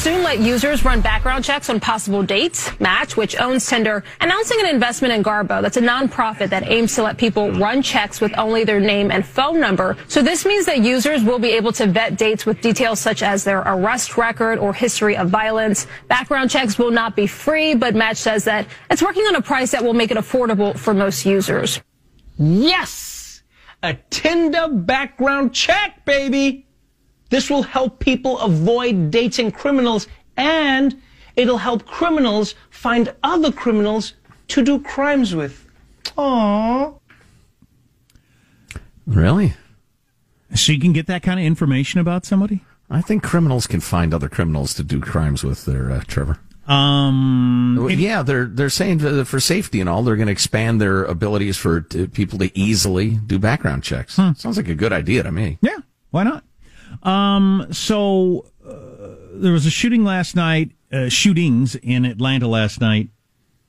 Soon let users run background checks on possible dates. Match, which owns Tinder, announcing an investment in Garbo. That's a nonprofit that aims to let people run checks with only their name and phone number. So this means that users will be able to vet dates with details such as their arrest record or history of violence. Background checks will not be free, but Match says that it's working on a price that will make it affordable for most users. Yes! A Tinder background check, baby! This will help people avoid dating criminals and it'll help criminals find other criminals to do crimes with. Aww. Really? So you can get that kind of information about somebody? I think criminals can find other criminals to do crimes with there, uh, Trevor. Um, yeah, they're they're saying for, for safety and all, they're going to expand their abilities for t- people to easily do background checks. Hmm. Sounds like a good idea to me. Yeah, why not? Um, so uh, there was a shooting last night, uh, shootings in Atlanta last night.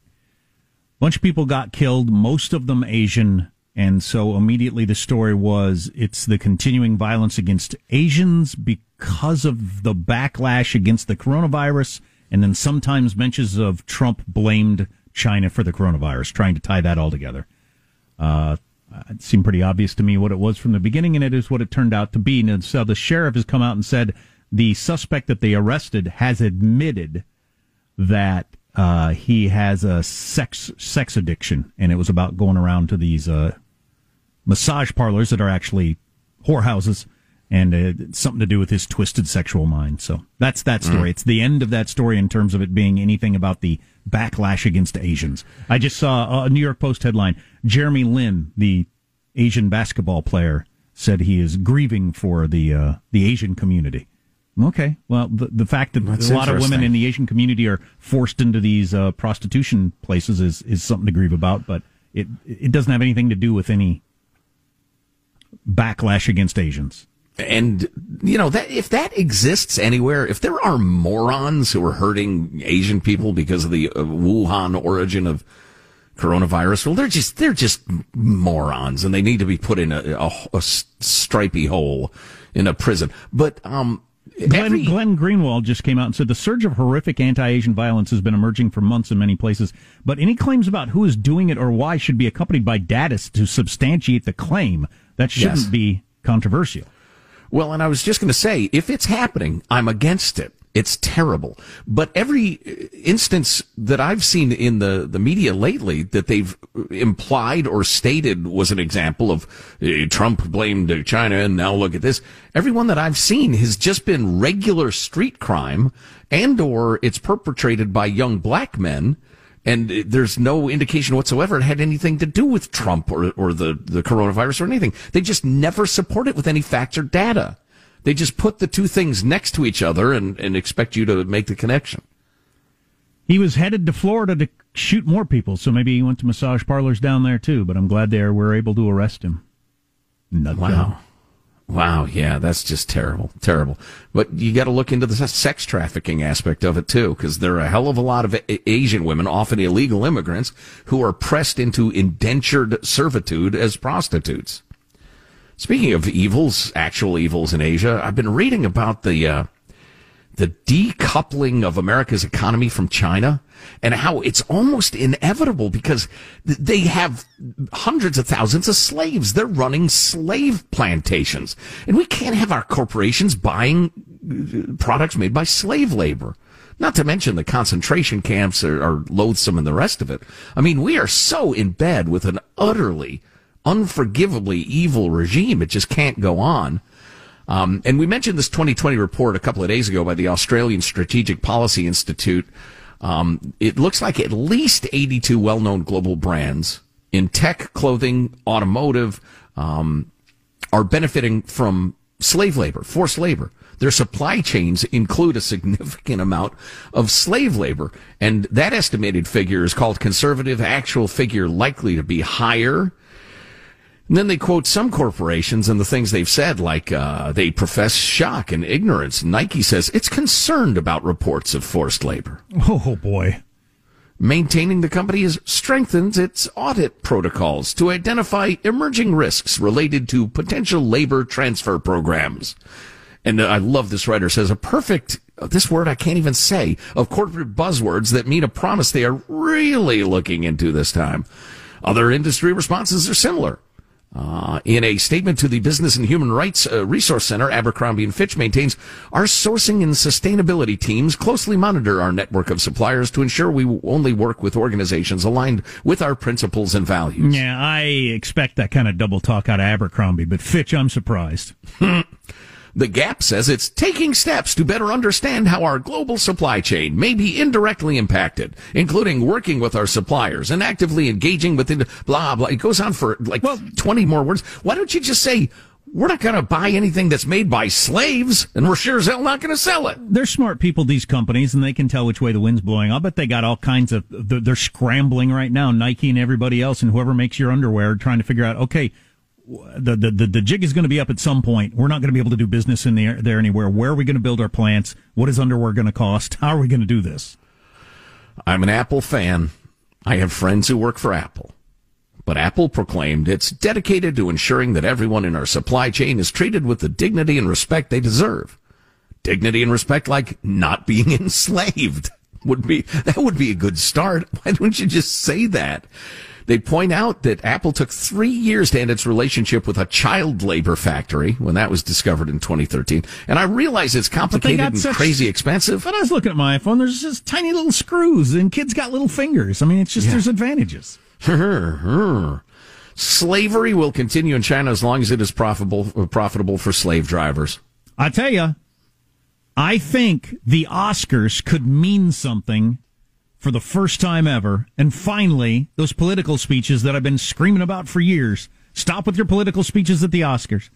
A bunch of people got killed, most of them Asian. And so immediately the story was it's the continuing violence against Asians because of the backlash against the coronavirus. And then sometimes mentions of Trump blamed China for the coronavirus, trying to tie that all together. Uh, it seemed pretty obvious to me what it was from the beginning, and it is what it turned out to be. And so the sheriff has come out and said the suspect that they arrested has admitted that uh, he has a sex sex addiction, and it was about going around to these uh, massage parlors that are actually whorehouses, and uh, something to do with his twisted sexual mind. So that's that story. Mm. It's the end of that story in terms of it being anything about the backlash against Asians. I just saw a New York Post headline: Jeremy Lin, the Asian basketball player, said he is grieving for the uh, the Asian community. Okay, well, the, the fact that That's a lot of women in the Asian community are forced into these uh, prostitution places is is something to grieve about, but it it doesn't have anything to do with any backlash against Asians. And you know that if that exists anywhere, if there are morons who are hurting Asian people because of the uh, Wuhan origin of coronavirus, well, they're just they're just morons, and they need to be put in a a stripy hole in a prison. But um, Glenn, every- Glenn Greenwald just came out and said the surge of horrific anti-Asian violence has been emerging for months in many places, but any claims about who is doing it or why should be accompanied by data to substantiate the claim. That shouldn't Yes. be controversial. Well, and I was just going to say, if it's happening, I'm against it. It's terrible. But every uh, instance that I've seen in the, the media lately that they've implied or stated was an example of uh, Trump blamed uh, China and now look at this. Everyone that I've seen has just been regular street crime and or it's perpetrated by young black men. And uh, there's no indication whatsoever it had anything to do with Trump or, or the, the coronavirus or anything. They just never support it with any facts or data. They just put the two things next to each other and, and expect you to make the connection. He was headed to Florida to shoot more people, so maybe he went to massage parlors down there too. But I'm glad they were able to arrest him. Nut Wow. Wow. Yeah, that's just terrible. Terrible. But you got to look into the sex trafficking aspect of it too, because there are a hell of a lot of A- Asian women, often illegal immigrants, who are pressed into indentured servitude as prostitutes. Speaking of evils, actual evils in Asia, I've been reading about the, uh, the decoupling of America's economy from China and how it's almost inevitable because they have hundreds of thousands of slaves. They're running slave plantations. And we can't have our corporations buying uh, products made by slave labor. Not to mention the concentration camps are, are loathsome and the rest of it. I mean, we are so in bed with an utterly, unforgivably evil regime. It just can't go on. Um, and we mentioned this 2020 report a couple of days ago by the Australian Strategic Policy Institute. Um, it looks like at least 82 well-known global brands in tech, clothing, automotive, um, are benefiting from slave labor, forced labor. Their supply chains include a significant amount of slave labor. And that estimated figure is called conservative. Actual figure likely to be higher. And then they quote some corporations and the things they've said, like uh, they profess shock and ignorance. Nike says it's concerned about reports of forced labor. Oh boy. Maintaining the company has strengthened its audit protocols to identify emerging risks related to potential labor transfer programs. And I love this writer says a perfect, this word I can't even say, of corporate buzzwords that mean a promise they are really looking into this time. Other industry responses are similar. Uh, in a statement to the Business and Human Rights uh, Resource Center, Abercrombie and Fitch maintains our sourcing and sustainability teams closely monitor our network of suppliers to ensure we only work with organizations aligned with our principles and values. Yeah, I expect that kind of double talk out of Abercrombie, but Fitch, I'm surprised. The Gap says it's taking steps to better understand how our global supply chain may be indirectly impacted, including working with our suppliers and actively engaging with the blah blah. It goes on for like well, 20 more words. Why don't you just say we're not going to buy anything that's made by slaves, and we're sure as hell not going to sell it. They're smart people, these companies, and they can tell which way the wind's blowing. I'll bet they got all kinds of. They're scrambling right now, Nike and everybody else, and whoever makes your underwear, trying to figure out, okay, the, the, the, the jig is going to be up at some point. We're not going to be able to do business in the, there anywhere. Where are we going to build our plants? What is underwear going to cost? How are we going to do this? I'm an Apple fan. I have friends who work for Apple. But Apple proclaimed it's dedicated to ensuring that everyone in our supply chain is treated with the dignity and respect they deserve. Dignity and respect like not being enslaved would be, that would be a good start. Why don't you just say that? They point out that Apple took three years to end its relationship with a child labor factory when that was discovered in 2013. And I realize it's complicated and such, crazy expensive. But I was looking at my iPhone. There's just tiny little screws, and kids got little fingers. I mean, it's just yeah. there's advantages. Slavery will continue in China as long as it is profitable uh, profitable for slave drivers. I tell you, I think the Oscars could mean something for the first time ever. And finally, those political speeches that I've been screaming about for years. Stop with your political speeches at the Oscars.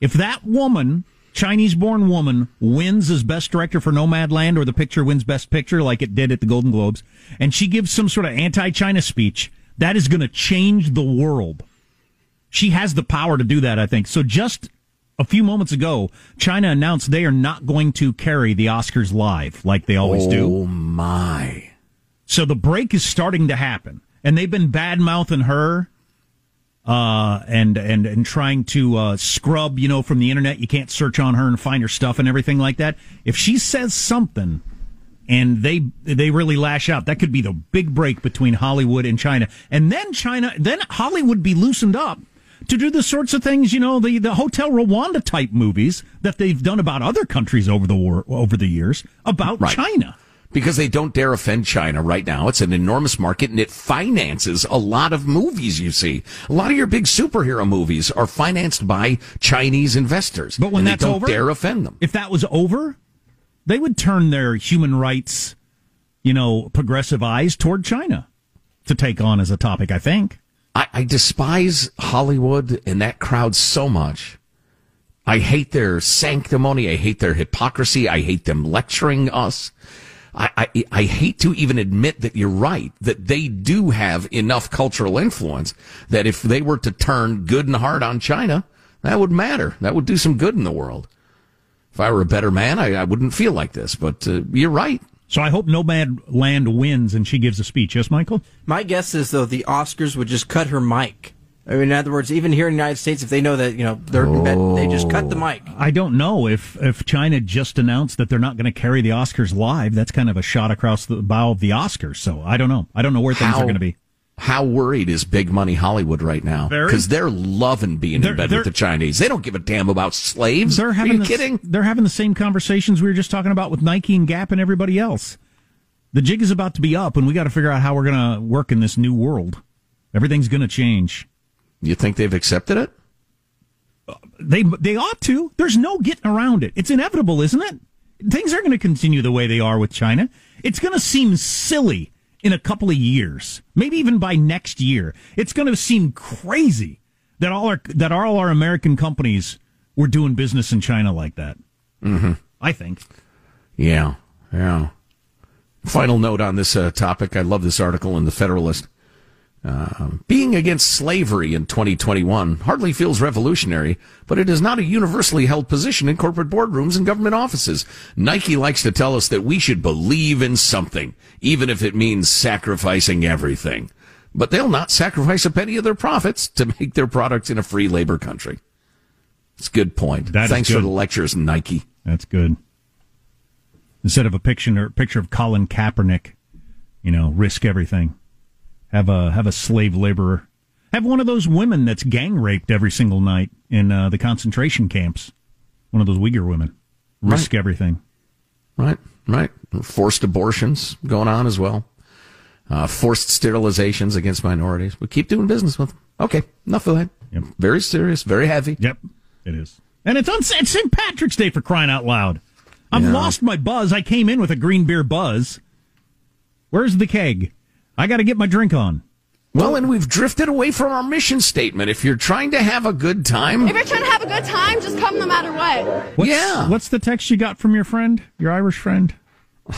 If that woman, Chinese born woman, wins as best director for Nomadland or the picture wins best picture like it did at the Golden Globes, and she gives some sort of anti China speech, that is going to change the world. She has the power to do that, I think. So just a few moments ago, China announced they are not going to carry the Oscars live like they always oh do. Oh my. So the break is starting to happen, and they've been bad mouthing her, uh, and and and trying to uh, scrub, you know, from the internet. You can't search on her and find her stuff and everything like that. If she says something, and they they really lash out, that could be the big break between Hollywood and China, and then China, then Hollywood be loosened up to do the sorts of things, you know, the, the Hotel Rwanda type movies that they've done about other countries over the war, over the years about right. China because they don't dare offend China right now. It's an enormous market and it finances a lot of movies you see. A lot of your big superhero movies are financed by Chinese investors. But when that's don't over, dare offend them. If that was over, they would turn their human rights, you know, progressive eyes toward China to take on as a topic, I think. I, I despise Hollywood and that crowd so much. I hate their sanctimony. I hate their hypocrisy. I hate them lecturing us. I, I, I hate to even admit that you're right, that they do have enough cultural influence that if they were to turn good and hard on China, that would matter. That would do some good in the world. If I were a better man, I, I wouldn't feel like this, but uh, you're right. So I hope Nomadland wins and she gives a speech. Yes, Michael? My guess is, though, the Oscars would just cut her mic I mean, in other words, even here in the United States, if they know that you know they're oh. bed, they just cut the mic. I don't know if if China just announced that they're not going to carry the Oscars live. That's kind of a shot across the bow of the Oscars. So I don't know. I don't know where things how, are going to be. How worried is big money Hollywood right now? Because they're loving being they're, in bed with the Chinese. They don't give a damn about slaves. They're having are you the, kidding? They're having the same conversations we were just talking about with Nike and Gap and everybody else. The jig is about to be up, and we got to figure out how we're going to work in this new world. Everything's going to change. You think they've accepted it? They they ought to. There's no getting around it. It's inevitable, isn't it? Things are going to continue the way they are with China. It's going to seem silly in a couple of years, maybe even by next year. It's going to seem crazy that all our that all our American companies were doing business in China like that. Mm-hmm. I think. Yeah, yeah. Final note on this uh, topic. I love this article in the Federalist. Uh, being against slavery in 2021 hardly feels revolutionary, but it is not a universally held position in corporate boardrooms and government offices. Nike likes to tell us that we should believe in something, even if it means sacrificing everything. But they'll not sacrifice a penny of their profits to make their products in a free labor country. It's a good point. That Thanks for the lectures, Nike. That's good. Instead of a picture picture of Colin Kaepernick, you know, risk everything. Have a have a slave laborer. Have one of those women that's gang raped every single night in uh, the concentration camps. One of those Uyghur women. Risk everything. Right, right. Forced abortions going on as well. Uh, forced sterilizations against minorities. We keep doing business with them. Okay, enough of that. Yep. Very serious, very heavy. Yep, it is. And it's on it's St. Patrick's Day for crying out loud. I've Yeah. lost my buzz. I came in with a green beer buzz. Where's the keg? I got to get my drink on. Well, and we've drifted away from our mission statement. If you're trying to have a good time, If you're trying to have a good time, just come no matter what. What's, Yeah. What's the text you got from your friend, your Irish friend?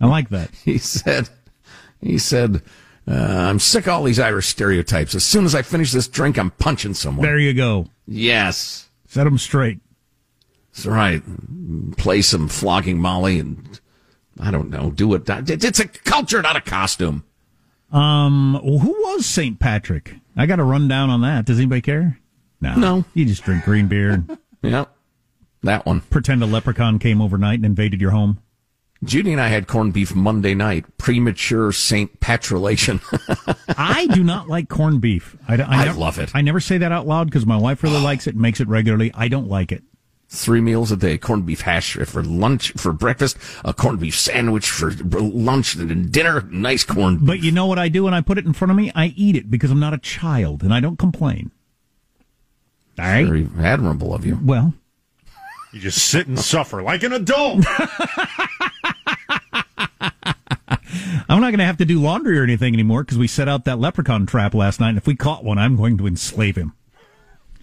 I like that. he said, he said, uh, I'm sick of all these Irish stereotypes. As soon as I finish this drink, I'm punching someone. There you go. Yes. Set them straight. That's right. Play some flogging Molly and I don't know, do it. It's a culture, not a costume. Um, who was St. Patrick? I got a rundown on that. Does anybody care? No. No. You just drink green beer Yeah, that one. pretend a leprechaun came overnight and invaded your home. Judy and I had corned beef Monday night. Premature Saint Patrulation. I do not like corned beef. I, I, I never- love it. I never say that out loud because my wife really likes it and makes it regularly. I don't like it. Three meals a day: corned beef hash for lunch, for breakfast, a corned beef sandwich for lunch, and dinner. Nice corned. Beef. But you know what I do when I put it in front of me? I eat it because I'm not a child and I don't complain. All right. Very admirable of you. Well, You just sit and suffer like an adult. I'm not going to have to do laundry or anything anymore because we set out that leprechaun trap last night. And if we caught one, I'm going to enslave him.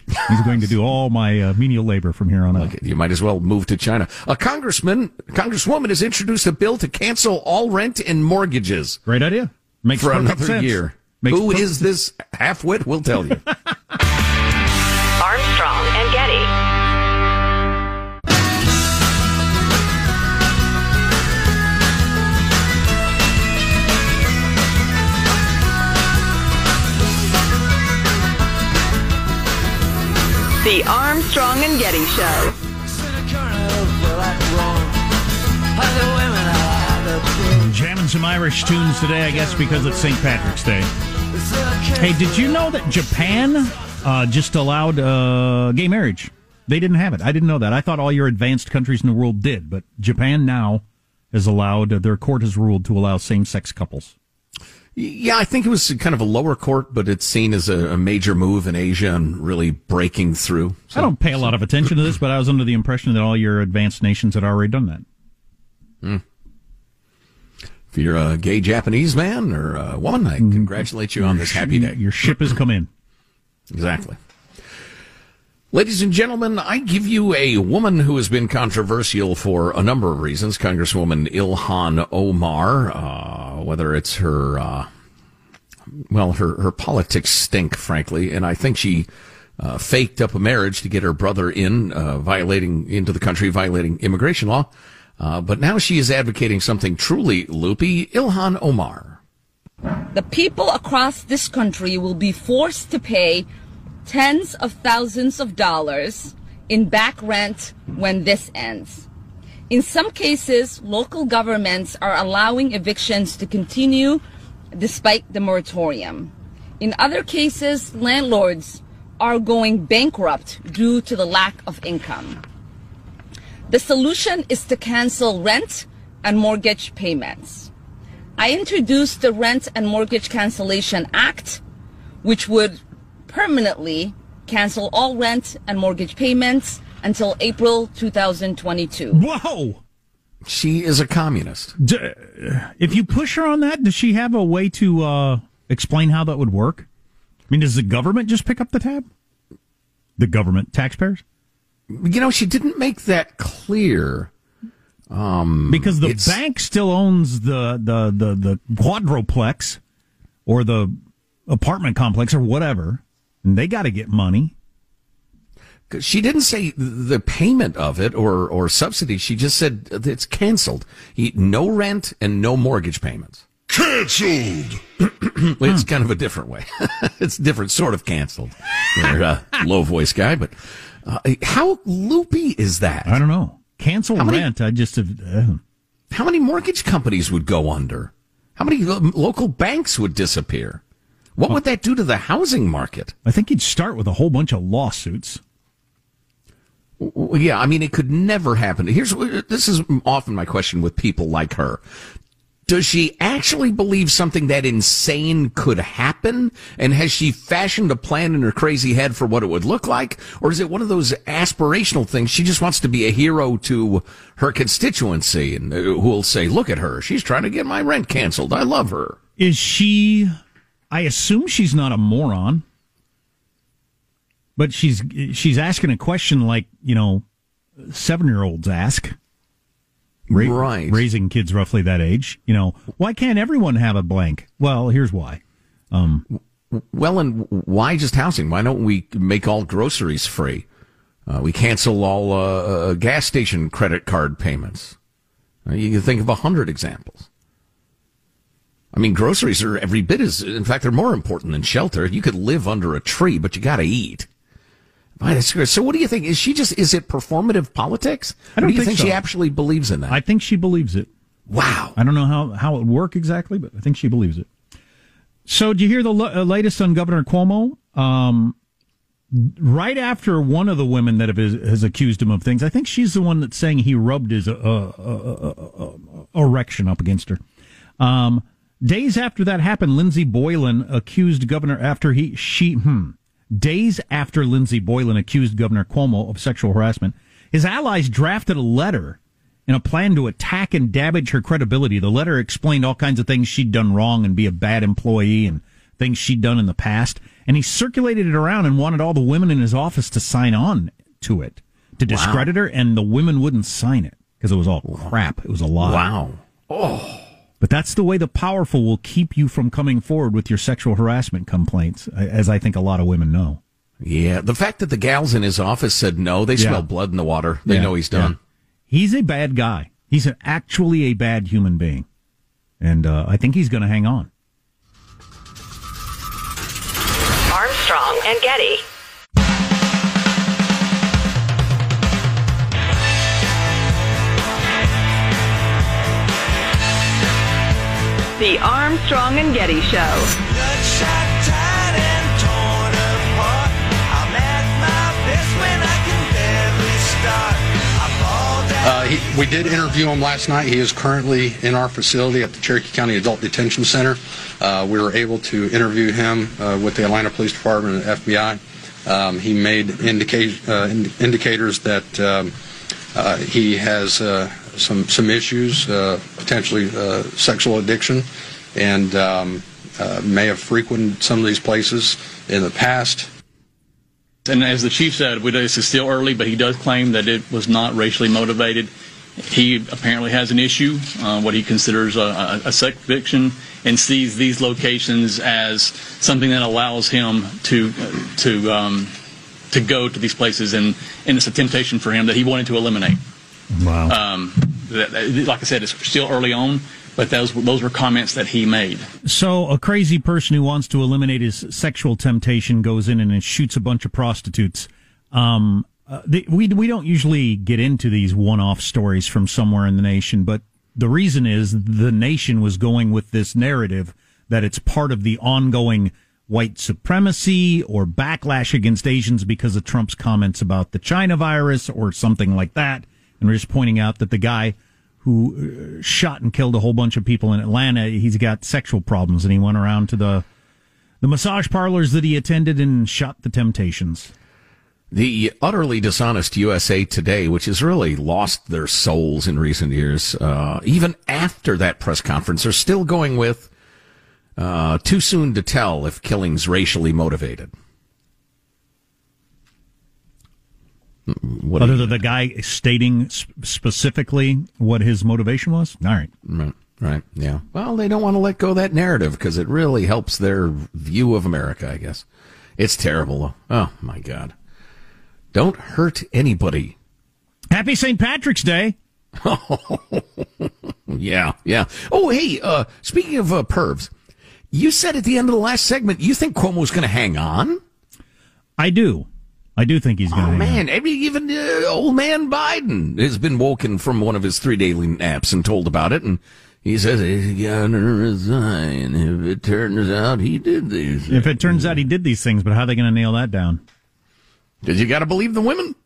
He's going to do all my uh, menial labor from here on out. You might as well move to China. A congressman, congresswoman has introduced a bill to cancel all rent and mortgages Great idea. Makes for another sense. year. Makes Who is this halfwit? We'll tell you. The Armstrong and Getty Show. Jamming some Irish tunes today, I guess, because it's St. Patrick's Day. Hey, did you know that Japan uh, just allowed uh, gay marriage? They didn't have it. I didn't know that. I thought all your advanced countries in the world did, but Japan now has allowed, uh, their court has ruled to allow same sex couples. Yeah, I think it was kind of a lower court, but it's seen as a, a major move in Asia and really breaking through. I don't pay a lot of attention to this, but I was under the impression that all your advanced nations had already done that. Hmm. If you're a gay Japanese man or a woman, I mm-hmm. congratulate you on this happy day. Your ship has come in. Exactly. Ladies and gentlemen, I give you a woman who has been controversial for a number of reasons. Congresswoman Ilhan Omar, uh, whether it's her, uh, well, her, her politics stink, frankly, and I think she uh, faked up a marriage to get her brother in, uh, violating into the country, violating immigration law. Uh, but now she is advocating something truly loopy. Ilhan Omar. the people across this country will be forced to pay tens of thousands of dollars in back rent when this ends. In some cases, local governments are allowing evictions to continue despite the moratorium. In other cases, landlords are going bankrupt due to the lack of income. The solution is to cancel rent and mortgage payments. I introduced the Rent and Mortgage Cancellation Act, which would permanently cancel all rent and mortgage payments until April 2022. Whoa! She is a communist. D- if you push her on that, does she have a way to uh, explain how that would work? I mean, does the government just pick up the tab? The government, taxpayers? You know, she didn't make that clear. Um, Because the it's- bank still owns the, the, the, the quadroplex or the apartment complex or whatever, and they got to get money. She didn't say the payment of it or, or subsidy. She just said it's canceled. No rent and no mortgage payments. Canceled. it's kind of a different way. it's different sort of canceled. You're a low voice guy, but uh, how loopy is that? I don't know. Cancel many, rent. I just have. Uh, how many mortgage companies would go under? How many local banks would disappear? What would that do to the housing market? I think you'd start with a whole bunch of lawsuits. Yeah, I mean, it could never happen. Here's this is often my question with people like her. Does she actually believe something that insane could happen? And has she fashioned a plan in her crazy head for what it would look like? Or is it one of those aspirational things? She just wants to be a hero to her constituency and uh, who will say, look at her. She's trying to get my rent canceled. I love her. Is she, I assume she's not a moron, but she's, she's asking a question like, you know, seven year olds ask. Ra- right. Raising kids roughly that age. You know, why can't everyone have a blank? Well, here's why. Um, well, and why just housing? Why don't we make all groceries free? Uh, we cancel all uh, uh, gas station credit card payments. Uh, you can think of a hundred examples. I mean, groceries are every bit as, in fact, they're more important than shelter. You could live under a tree, but you got to eat. So what do you think? Is she just is it performative politics? I don't do think, think so. she actually believes in that? I think she believes it. Wow. I don't know how how it would work exactly, but I think she believes it. So, do you hear the uh, latest on Governor Cuomo? Um, right after one of the women that have, has accused him of things, I think she's the one that's saying he rubbed his uh, uh, uh, erection up against her. Um, days after that happened, Lindsey Boylan accused Governor after he she hmm Days after Lindsey Boylan accused Governor Cuomo of sexual harassment, his allies drafted a letter in a plan to attack and damage her credibility. The letter explained all kinds of things she'd done wrong and be a bad employee and things she'd done in the past. And he circulated it around and wanted all the women in his office to sign on to it to discredit wow. her, and the women wouldn't sign it because it was all crap. It was a lie. Wow. Oh. But that's the way the powerful will keep you from coming forward with your sexual harassment complaints, as I think a lot of women know. Yeah, the fact that the gals in his office said no, they yeah. smell blood in the water. They yeah. know he's done. Yeah. He's a bad guy. He's actually a bad human being. And uh, I think he's going to hang on. Armstrong and Getty. The Armstrong and Getty Show. Uh, he, we did interview him last night. He is currently in our facility at the Cherokee County Adult Detention Center. Uh, we were able to interview him uh, with the Atlanta Police Department and FBI. Um, he made indica- uh, indicators that um, uh, he has uh, some some issues, uh, potentially uh, sexual addiction, and um, uh, may have frequented some of these places in the past. And as the chief said, this is still early, but he does claim that it was not racially motivated. He apparently has an issue, uh, what he considers a, a, a sex addiction, and sees these locations as something that allows him to to um, to go to these places, and, and it's a temptation for him that he wanted to eliminate. Wow. Um, like I said, it's still early on, but those those were comments that he made. So a crazy person who wants to eliminate his sexual temptation goes in and shoots a bunch of prostitutes. Um, uh, the, we we don't usually get into these one-off stories from somewhere in the nation, but the reason is the nation was going with this narrative that it's part of the ongoing white supremacy or backlash against Asians because of Trump's comments about the China virus or something like that. And we're just pointing out that the guy who uh, shot and killed a whole bunch of people in Atlanta, he's got sexual problems, and he went around to the the massage parlors that he attended and shot the Temptations. The utterly dishonest USA Today, which has really lost their souls in recent years, uh, even after that press conference, are still going with uh, too soon to tell if killing's racially motivated. What Other than the guy stating specifically what his motivation was? All right. right. Right. Yeah. Well, they don't want to let go of that narrative because it really helps their view of America, I guess. It's terrible, though. Oh, my God. Don't hurt anybody. Happy St. Patrick's Day. Yeah, yeah. Oh, hey, uh, speaking of uh, pervs, you said at the end of the last segment you think Cuomo's going to hang on? I do. I do think he's going to. Oh, man. Mean, even uh, old man Biden has been woken from one of his three daily naps and told about it. And he says he's going to resign if it turns out he did these. If it turns out he did these things, but how are they going to nail that down? Because you got to believe the women.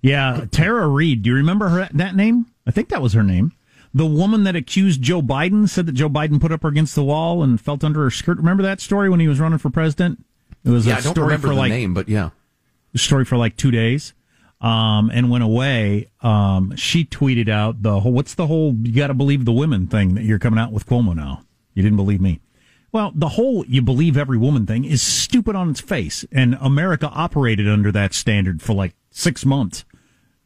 Yeah, Tara Reade. Do you remember her that name? I think that was her name. The woman that accused Joe Biden said that Joe Biden put up her against the wall and felt under her skirt. Remember that story when he was running for president? It was Yeah, a I don't story remember for the like name, but yeah. A story for like two days, um, and went away. Um, she tweeted out the whole, what's the whole you got to believe the women thing that you're coming out with Cuomo now. You didn't believe me. Well, the whole you believe every woman thing is stupid on its face, and America operated under that standard for like six months.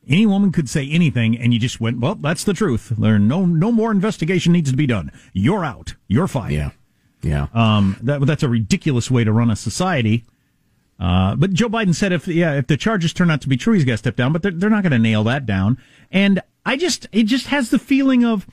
Any woman could say anything, and you just went, "Well, that's the truth." There, no, no more investigation needs to be done. You're out. You're fired. Yeah. Yeah. Um, that that's a ridiculous way to run a society. Uh, but Joe Biden said if yeah if the charges turn out to be true, he's got to step down. But they're, they're not going to nail that down. And I just it just has the feeling of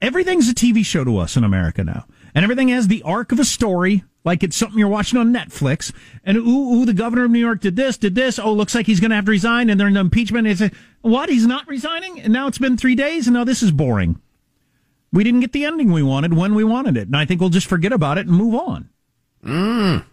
everything's a TV show to us in America now, and everything has the arc of a story. Like it's something you're watching on Netflix, and ooh, ooh, the governor of New York did this, did this. Oh, looks like he's going to have to resign, and they're in impeachment. It's a, what? He's not resigning, and now it's been three days, and now this is boring. We didn't get the ending we wanted when we wanted it, and I think we'll just forget about it and move on. Mm.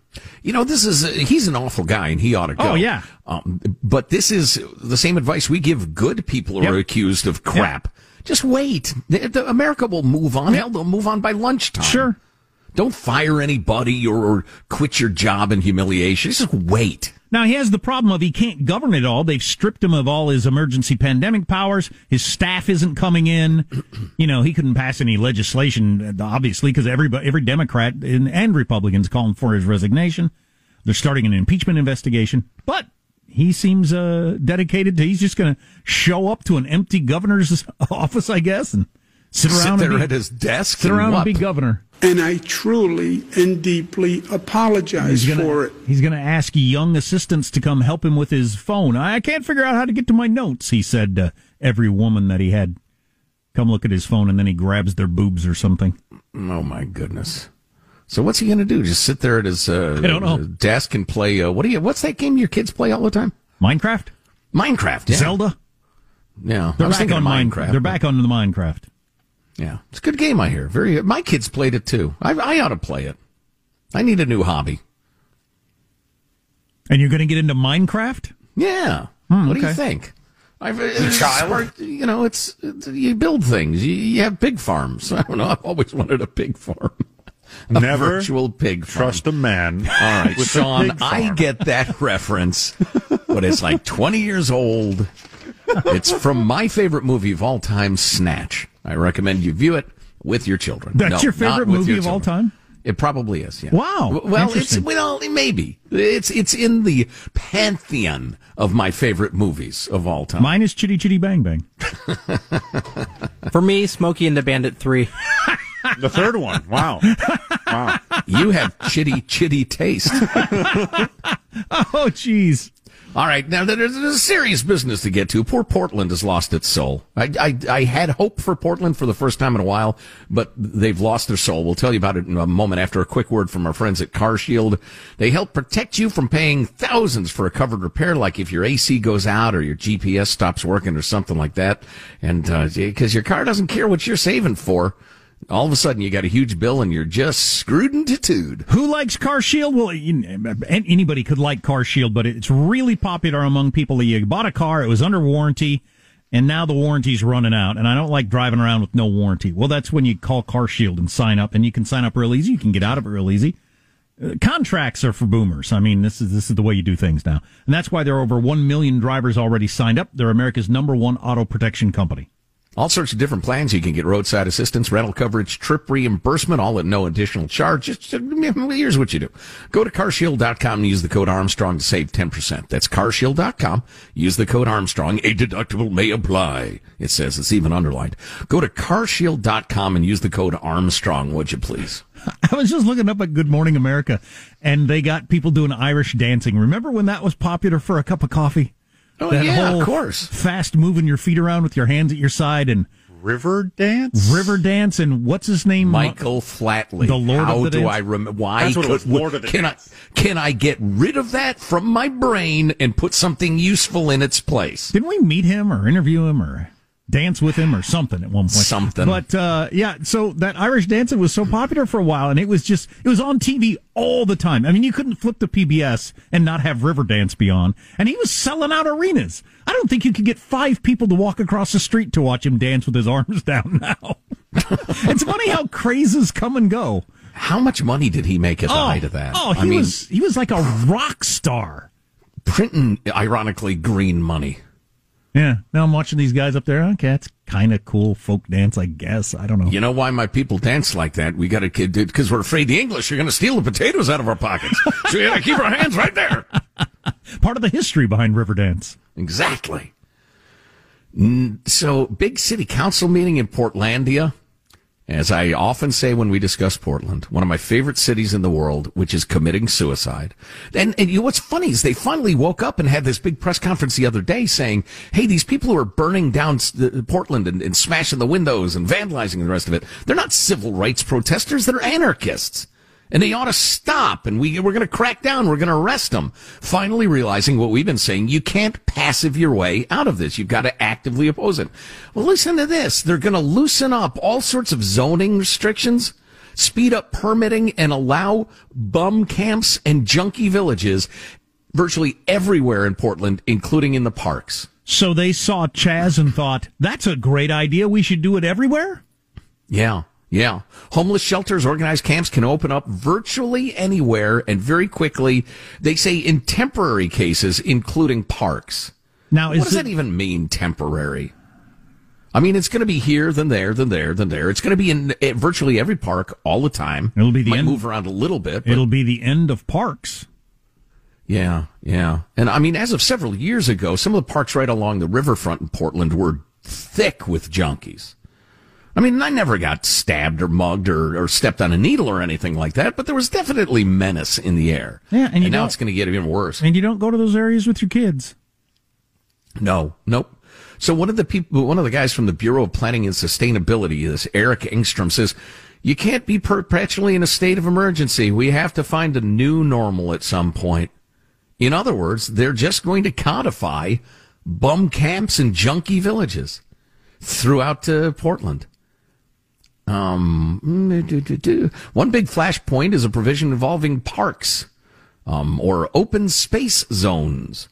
You know, this is, he's an awful guy and he ought to go. Oh, yeah. Um, but this is the same advice we give good people who are accused of crap. Just wait. The, the America will move on. Hell, they'll move on by lunchtime. Sure. Don't fire anybody or, or quit your job in humiliation. Just wait. Now he has the problem of he can't govern it all. They've stripped him of all his emergency pandemic powers. His staff isn't coming in. You know, he couldn't pass any legislation, obviously, because every every Democrat and, and Republicans calling for his resignation. They're starting an impeachment investigation, but he seems uh, dedicated to. He's just going to show up to an empty governor's office, I guess, and sit Sit around there and be, at his desk sit and around what? and be governor. And I truly and deeply apologize He's gonna, for it. He's going to ask young assistants to come help him with his phone. I can't figure out how to get to my notes, he said to every woman that he had come look at his phone, and then he grabs their boobs or something. Oh my goodness. So what's he going to do? Just sit there at his uh, I don't know. desk and play? Uh, what do you? What's that game your kids play all the time? Minecraft, Minecraft. Yeah. Zelda. Yeah, They're I was back on Minecraft. Minecraft. They're back on the Minecraft. Yeah, it's a good game. I hear. Very. My kids played it too. I, I ought to play it. I need a new hobby. And you're going to get into Minecraft? Yeah. Hmm, what do you think? I've, uh, a child? smart- you know, it's, it's you build things. You, you have pig farms. I don't know. I've always wanted a pig farm. A Never virtual pig farm. Trust a man. All right, with Sean, I get that reference, but it's like 20 years old. It's from my favorite movie of all time, Snatch. I recommend you view it with your children. That's No, your favorite movie your of all time? It probably is. Yeah. Wow, Well, it's well, maybe it's it's in the pantheon of my favorite movies of all time. Mine is Chitty Chitty Bang Bang. For me, Smokey and the Bandit 3. The third one. Wow. Wow. you have chitty chitty taste. Oh, jeez. All right, now there's, a serious business to get to. Poor Portland has lost its soul. I, I, I had hope for Portland for the first time in a while, but they've lost their soul. We'll tell you about it in a moment after a quick word from our friends at Car Shield. They help protect you from paying thousands for a covered repair, like if your AC goes out or your GPS stops working or something like that. And, uh, cause your car doesn't care what you're saving for. All of a sudden you got a huge bill and you're just screwed into tude. Who likes Car Shield? Well, anybody could like Car Shield, but it's really popular among people. That you bought a car, it was under warranty, and now the warranty's running out. And I don't like driving around with no warranty. Well, that's when you call Car Shield and sign up, and you can sign up real easy. You can get out of it real easy. Uh, Contracts are for boomers. I mean, this is this is the way you do things now, and that's why there are over one million drivers already signed up. They're America's number one auto protection company. All sorts of different plans. You can get roadside assistance, rental coverage, trip reimbursement, all at no additional charge. Just, here's what you do. Go to carshield.com and use the code Armstrong to save 10%. That's carshield.com. Use the code Armstrong. A deductible may apply. It says it's even underlined. Go to carshield.com and use the code Armstrong, would you please? I was just looking up at Good Morning America and they got people doing Irish dancing. Remember when that was popular for a cup of coffee? Oh, that yeah, whole of course. Fast moving your feet around with your hands at your side and Riverdance? river dance and what's his name? Michael Flatley. The Lord How of the do Dance? I remember? Why That's what it could, was, Lord of the can Dance. I can I get rid of that from my brain and put something useful in its place? Didn't we meet him or interview him or dance with him or something at one point? Something. But uh, yeah, so that Irish dancing was so popular for a while, and it was just it was on TV all the time. I mean, you couldn't flip the PBS and not have Riverdance be on, and he was selling out arenas. I don't think you could get five people to walk across the street to watch him dance with his arms down. Now, it's funny how crazes come and go. How much money did he make at the oh, height of that? oh, he I mean, was he was like a rock star. printing ironically green money. Yeah. Now I'm watching these guys up there. Okay, it's kind of cool folk dance, I guess. I don't know. You know why my people dance like that? We got to kid because we're afraid the English are going to steal the potatoes out of our pockets. so we got to keep our hands right there. Part of the history behind Riverdance. Exactly. So, big city council meeting in Portlandia. As I often say when we discuss Portland, one of my favorite cities in the world, which is committing suicide. And, and you know what's funny is they finally woke up and had this big press conference the other day saying, "Hey, these people who are burning down Portland and, and smashing the windows and vandalizing the rest of it, they're not civil rights protesters; they're anarchists." And they ought to stop and we, we're going to crack down. We're going to arrest them. Finally realizing what we've been saying. You can't passive your way out of this. You've got to actively oppose it. Well, listen to this. They're going to loosen up all sorts of zoning restrictions, speed up permitting and allow bum camps and junkie villages virtually everywhere in Portland, including in the parks. So they saw Chaz and thought, that's a great idea. We should do it everywhere. Yeah. Yeah. Homeless shelters, organized camps can open up virtually anywhere and very quickly. They say in temporary cases, including parks. Now, what is does it- that even mean, temporary? I mean, it's going to be here, then there, then there, then there. It's going to be in eh, virtually every park all the time. It'll be the Might end- move around a little bit. But It'll be the end of parks. yeah, yeah. And I mean, as of several years ago, some of the parks right along the riverfront in Portland were thick with junkies. I mean, I never got stabbed or mugged or, or stepped on a needle or anything like that, but there was definitely menace in the air. Yeah, and you now it's going to get even worse. And you don't go to those areas with your kids. No, nope. So one of the people, one of the guys from the Bureau of Planning and Sustainability, this Eric Engstrom says, you can't be perpetually in a state of emergency. We have to find a new normal at some point. In other words, they're just going to codify bum camps and junky villages throughout uh, Portland. Um, mm, do, do, do. one big flashpoint is a provision involving parks, um, or open space zones.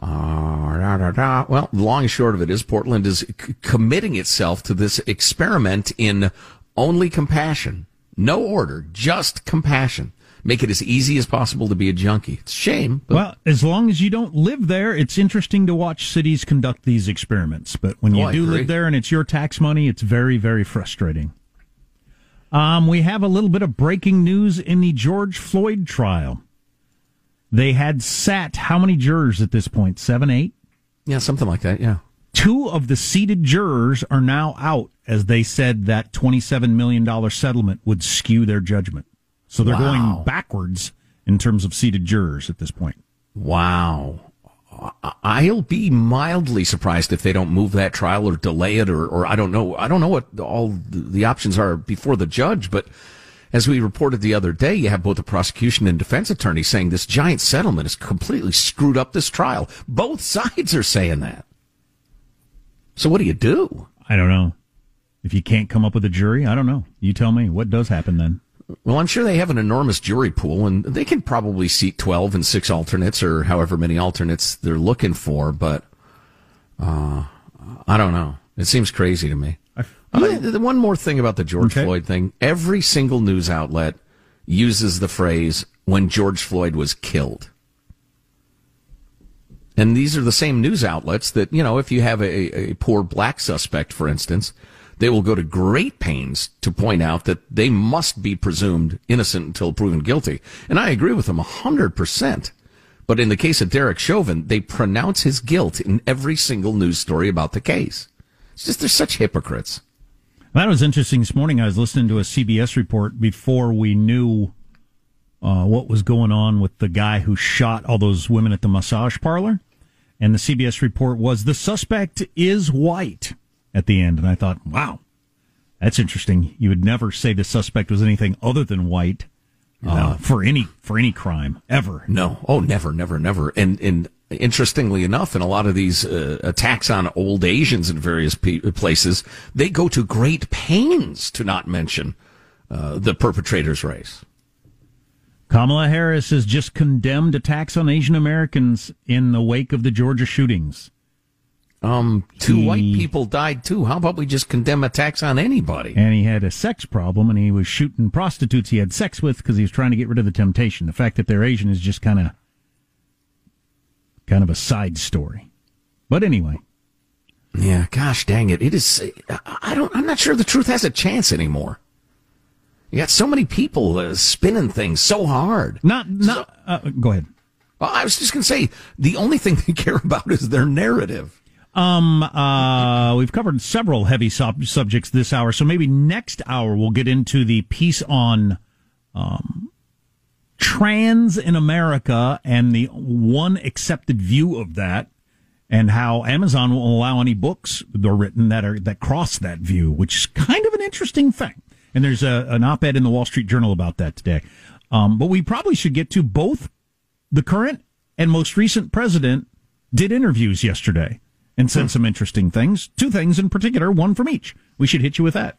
Uh, da, da, da. Well, long and short of it is Portland is c- committing itself to this experiment in only compassion. No order, just compassion. Make it as easy as possible to be a junkie. It's a shame. But Well, as long as you don't live there, it's interesting to watch cities conduct these experiments. But when you Oh, do live there and it's your tax money, it's very, very frustrating. Um, we have a little bit of breaking news in the George Floyd trial. They had sat how many jurors at this point? Seven, eight? yeah, something like that. Yeah. Two of the seated jurors are now out as they said that $27 million settlement would skew their judgment. So they're Wow. going backwards in terms of seated jurors at this point. Wow. I'll be mildly surprised if they don't move that trial or delay it or, or I don't know. I don't know what all the options are before the judge, but as we reported the other day, you have both the prosecution and defense attorney saying this giant settlement has completely screwed up this trial. Both sides are saying that. So what do you do? I don't know. If you can't come up with a jury, I don't know. You tell me. What does happen then? Well, I'm sure they have an enormous jury pool and they can probably seat 12 and six alternates or however many alternates they're looking for, but, uh, I don't know. It seems crazy to me. Uh, the one more thing about the George Okay. Floyd thing. Every single news outlet uses the phrase when George Floyd was killed. And these are the same news outlets that, you know, if you have a, a poor black suspect, for instance, they will go to great pains to point out that they must be presumed innocent until proven guilty. And I agree with them 100%. But in the case of Derek Chauvin, they pronounce his guilt in every single news story about the case. It's just they're such hypocrites. That was interesting this morning. I was listening to a CBS report before we knew uh, what was going on with the guy who shot all those women at the massage parlor. And the CBS report was the suspect is white at the end. And I thought, wow, that's interesting. You would never say the suspect was anything other than white uh, for any for any crime ever. No, oh, never, never, never. And and interestingly enough, in a lot of these uh, attacks on old Asians in various pe- places, they go to great pains to not mention uh, the perpetrator's race. Kamala Harris has just condemned attacks on Asian Americans in the wake of the Georgia shootings. Um, two he, white people died too. How about we just condemn attacks on anybody? And he had a sex problem, and he was shooting prostitutes he had sex with because he was trying to get rid of the temptation. The fact that they're Asian is just kind of, kind of a side story. But anyway, yeah. Gosh dang it! It is. I don't. I'm not sure the truth has a chance anymore. You got so many people uh, spinning things so hard. Not, not. So, uh, go ahead. I was just going to say the only thing they care about is their narrative. Um, uh, we've covered several heavy sub- subjects this hour, so maybe next hour we'll get into the piece on um, trans in America and the one accepted view of that, and how Amazon will allow any books that are written that are that cross that view, which is kind of an interesting thing. And there's a, an op-ed in the Wall Street Journal about that today. Um, but we probably should get to both the current and most recent president did interviews yesterday and said some interesting things. Two things in particular, one from each. We should hit you with that.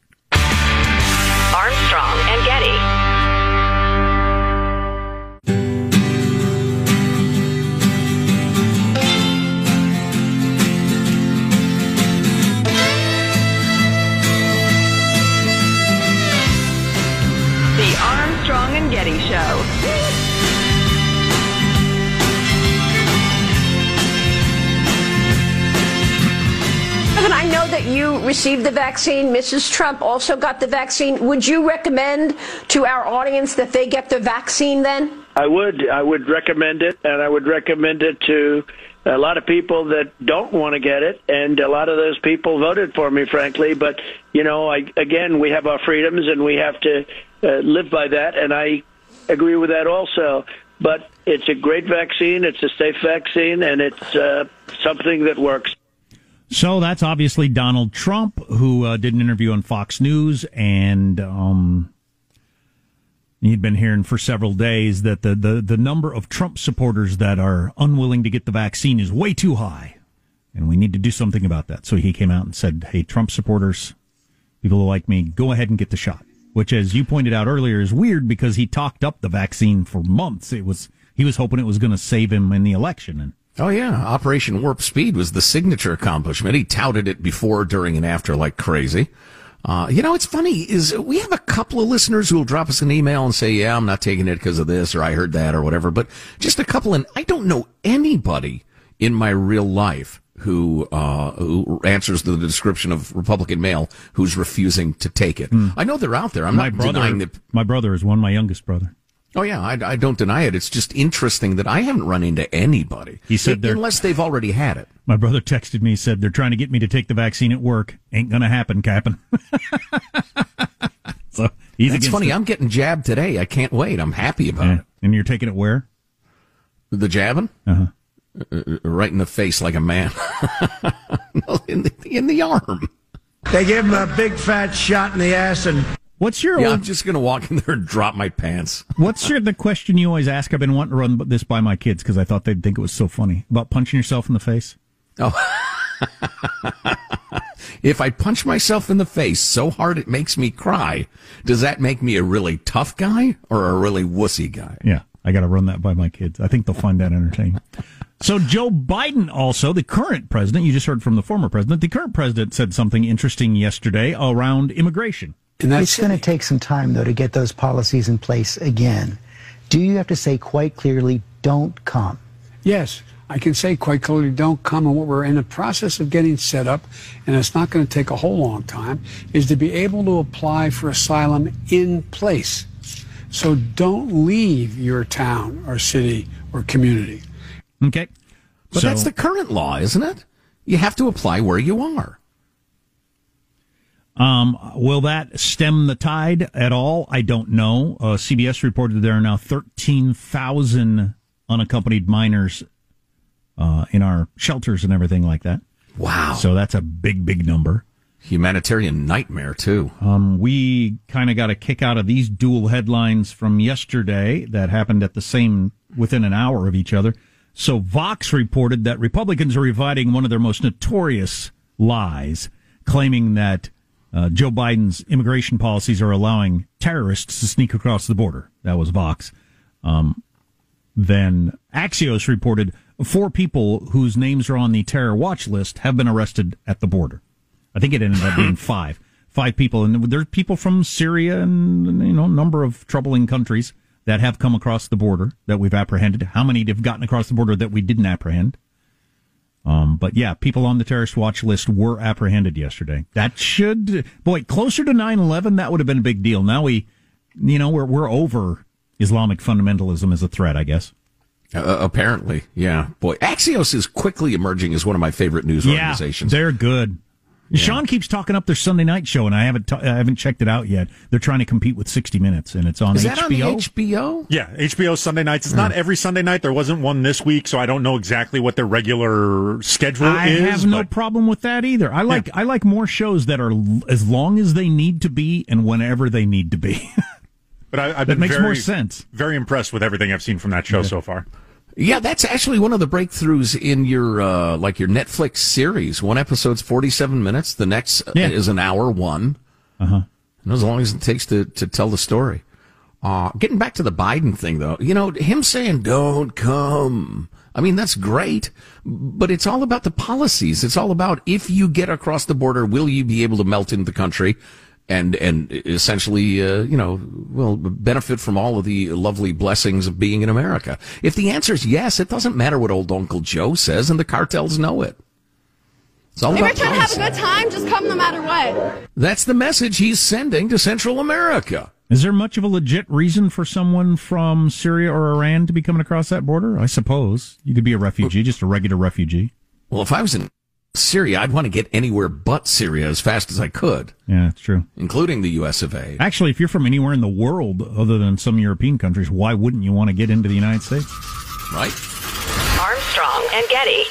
Received the vaccine. Mrs. Trump also got the vaccine. Would you recommend to our audience that they get the vaccine then? I would. I would recommend it, and I would recommend it to a lot of people that don't want to get it, and a lot of those people voted for me, frankly. But you know, I, again, we have our freedoms, and we have to uh, live by that, and I agree with that also. But it's a great vaccine. It's a safe vaccine, and it's uh, something that works. So that's obviously Donald Trump, who uh, did an interview on Fox News, and um, he'd been hearing for several days that the, the, the number of Trump supporters that are unwilling to get the vaccine is way too high, and we need to do something about that. So he came out and said, "Hey, Trump supporters, people who like me, go ahead and get the shot." which, as you pointed out earlier, is weird because he talked up the vaccine for months. It was he was hoping it was going to save him in the election, and Oh yeah, Operation Warp Speed was the signature accomplishment. He touted it before, during, and after like crazy. Uh, you know, it's funny is we have a couple of listeners who will drop us an email and say, "Yeah, I'm not taking it because of this," or "I heard that," or whatever. But just a couple, and I don't know anybody in my real life who uh, who answers the description of Republican male who's refusing to take it. Mm. I know they're out there. I'm my not brother, denying that. My brother is one. My youngest brother. Oh yeah, I, I, don't deny it. It's just interesting that I haven't run into anybody. He said unless they've already had it. My brother texted me said they're trying to get me to take the vaccine at work. Ain't gonna happen, Captain. so he's That's funny. I'm getting jabbed today. I can't wait. I'm happy about yeah. it. And you're taking it where? The jabbing. Uh huh. Uh, right in the face like a man. in the in the arm. They gave him a big fat shot in the ass and. What's your? Yeah, old... I'm just gonna walk in there and drop my pants. What's your the question you always ask? I've been wanting to run this by my kids because I thought they'd think it was so funny about punching yourself in the face. Oh. if I punch myself in the face so hard it makes me cry, does that make me a really tough guy or a really wussy guy? Yeah, I got to run that by my kids. I think they'll find that entertaining. So Joe Biden also, the current president, you just heard from the former president, the current president said something interesting yesterday around immigration. It's going to take some time, though, to get those policies in place again. Do you have to say quite clearly, don't come? yes, I can say quite clearly, don't come. And what we're in the process of getting set up, and it's not going to take a whole long time, is to be able to apply for asylum in place. So don't leave your town or city or community. Okay. But So- that's the current law, isn't it? You have to apply where you are. Um, will that stem the tide at all? I don't know. Uh, CBS reported there are now 13,000 unaccompanied minors uh, in our shelters and everything like that. Wow. So that's a big, big number. Humanitarian nightmare, too. Um, we kind of got a kick out of these dual headlines from yesterday that happened at the same, within an hour of each other. So Vox reported that Republicans are reviving one of their most notorious lies, claiming that uh, Joe Biden's immigration policies are allowing terrorists to sneak across the border. That was Vox. Um, then Axios reported four people whose names are on the terror watch list have been arrested at the border. I think it ended up being five. Five people, and there's people from Syria and you know a number of troubling countries that have come across the border that we've apprehended. How many have gotten across the border that we didn't apprehend? Um, but yeah, people on the terrorist watch list were apprehended yesterday. That should, boy, closer to 9-11, that would have been a big deal. Now we, you know, we're, we're over Islamic fundamentalism as a threat, I guess. Uh, apparently, yeah. Boy, Axios is quickly emerging as one of my favorite news organizations. They're good. Sean keeps talking up their Sunday night show, and I haven't t- I haven't checked it out yet. They're trying to compete with 60 Minutes, and it's on HBO. Is HBO. that on the HBO? Yeah, HBO Sunday nights. It's hmm. not every Sunday night. There wasn't one this week, so I don't know exactly what their regular schedule I is. I have no problem with that either. I like I like more shows that are l- as long as they need to be and whenever they need to be. But I, I've That been makes very, more sense. Very impressed with everything I've seen from that show so far. Yeah, that's actually one of the breakthroughs in your uh, like your Netflix series. One episode's forty seven minutes. The next uh, Yeah. is an hour one. Uh huh. And as long as it takes to to tell the story. Uh, getting back to the Biden thing, though, you know, him saying "Don't come." I mean, that's great, but it's all about the policies. It's all about if you get across the border, will you be able to melt into the country? And and essentially, uh, you know, will benefit from all of the lovely blessings of being in America. If the answer is yes, it doesn't matter what old Uncle Joe says, and the cartels know it. It's all If you're about trying to have a good time, just come no matter what. That's the message he's sending to Central America. Is there much of a legit reason for someone from Syria or Iran to be coming across that border? I suppose you could be a refugee, just a regular refugee. Well, if I was in Syria, I'd want to get anywhere but Syria as fast as I could, Yeah, it's true. including the U.S. of A. Actually, if you're from anywhere in the world other than some European countries, why wouldn't you want to get into the United States? Right? Armstrong and Getty.